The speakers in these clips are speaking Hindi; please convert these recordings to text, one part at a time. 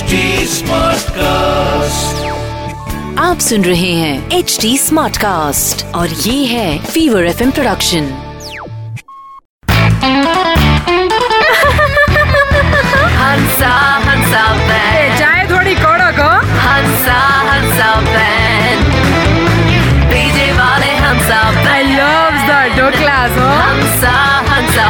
HD Smartcast. आप सुन रहे हैं एच डी स्मार्ट कास्ट और ये है Fever F production Hansa Hansa चाय थोड़ी कड़क हो हंसा हंसा बैंड डीजे वाले Hansa I band love the dhoklas हो। हंसा हंसा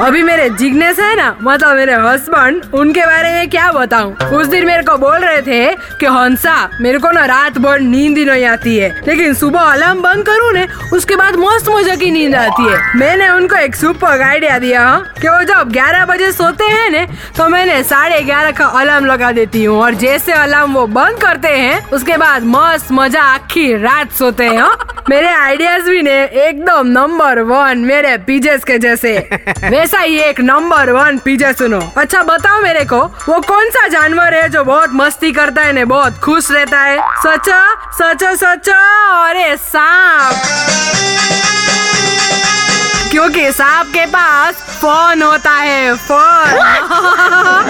अभी मेरे जिग्नेस है ना मतलब मेरे हस्बैंड उनके बारे में क्या बताऊँ? उस दिन मेरे को बोल रहे थे कि हंसा मेरे को ना रात भर नींद ही नहीं आती है। लेकिन सुबह अलार्म बंद करूँ ने उसके बाद मस्त मज़ा की नींद आती है। मैंने उनको एक सुपर आइडिया दिया हाँ, कि वो जब 11 बजे सोते हैं ने तो मैंने साढ़े ग्यारह का अलार्म लगा देती हूँ। और जैसे अलार्म वो बंद करते हैं उसके बाद मस्त मज़ा आखिर रात सोते हैं हाँ। मेरे आइडियाज़ भी ने एकदम नंबर वन मेरे पीजेस के जैसे। वैसा ही एक नंबर वन पीजे सुनो। अच्छा बताओ मेरे को वो कौन सा जानवर है जो बहुत मस्ती करता है ने बहुत खुश रहता है? सचा सचा सचा अरे सांप। क्योंकि सांप के पास फ़ोन होता है फ़ोन।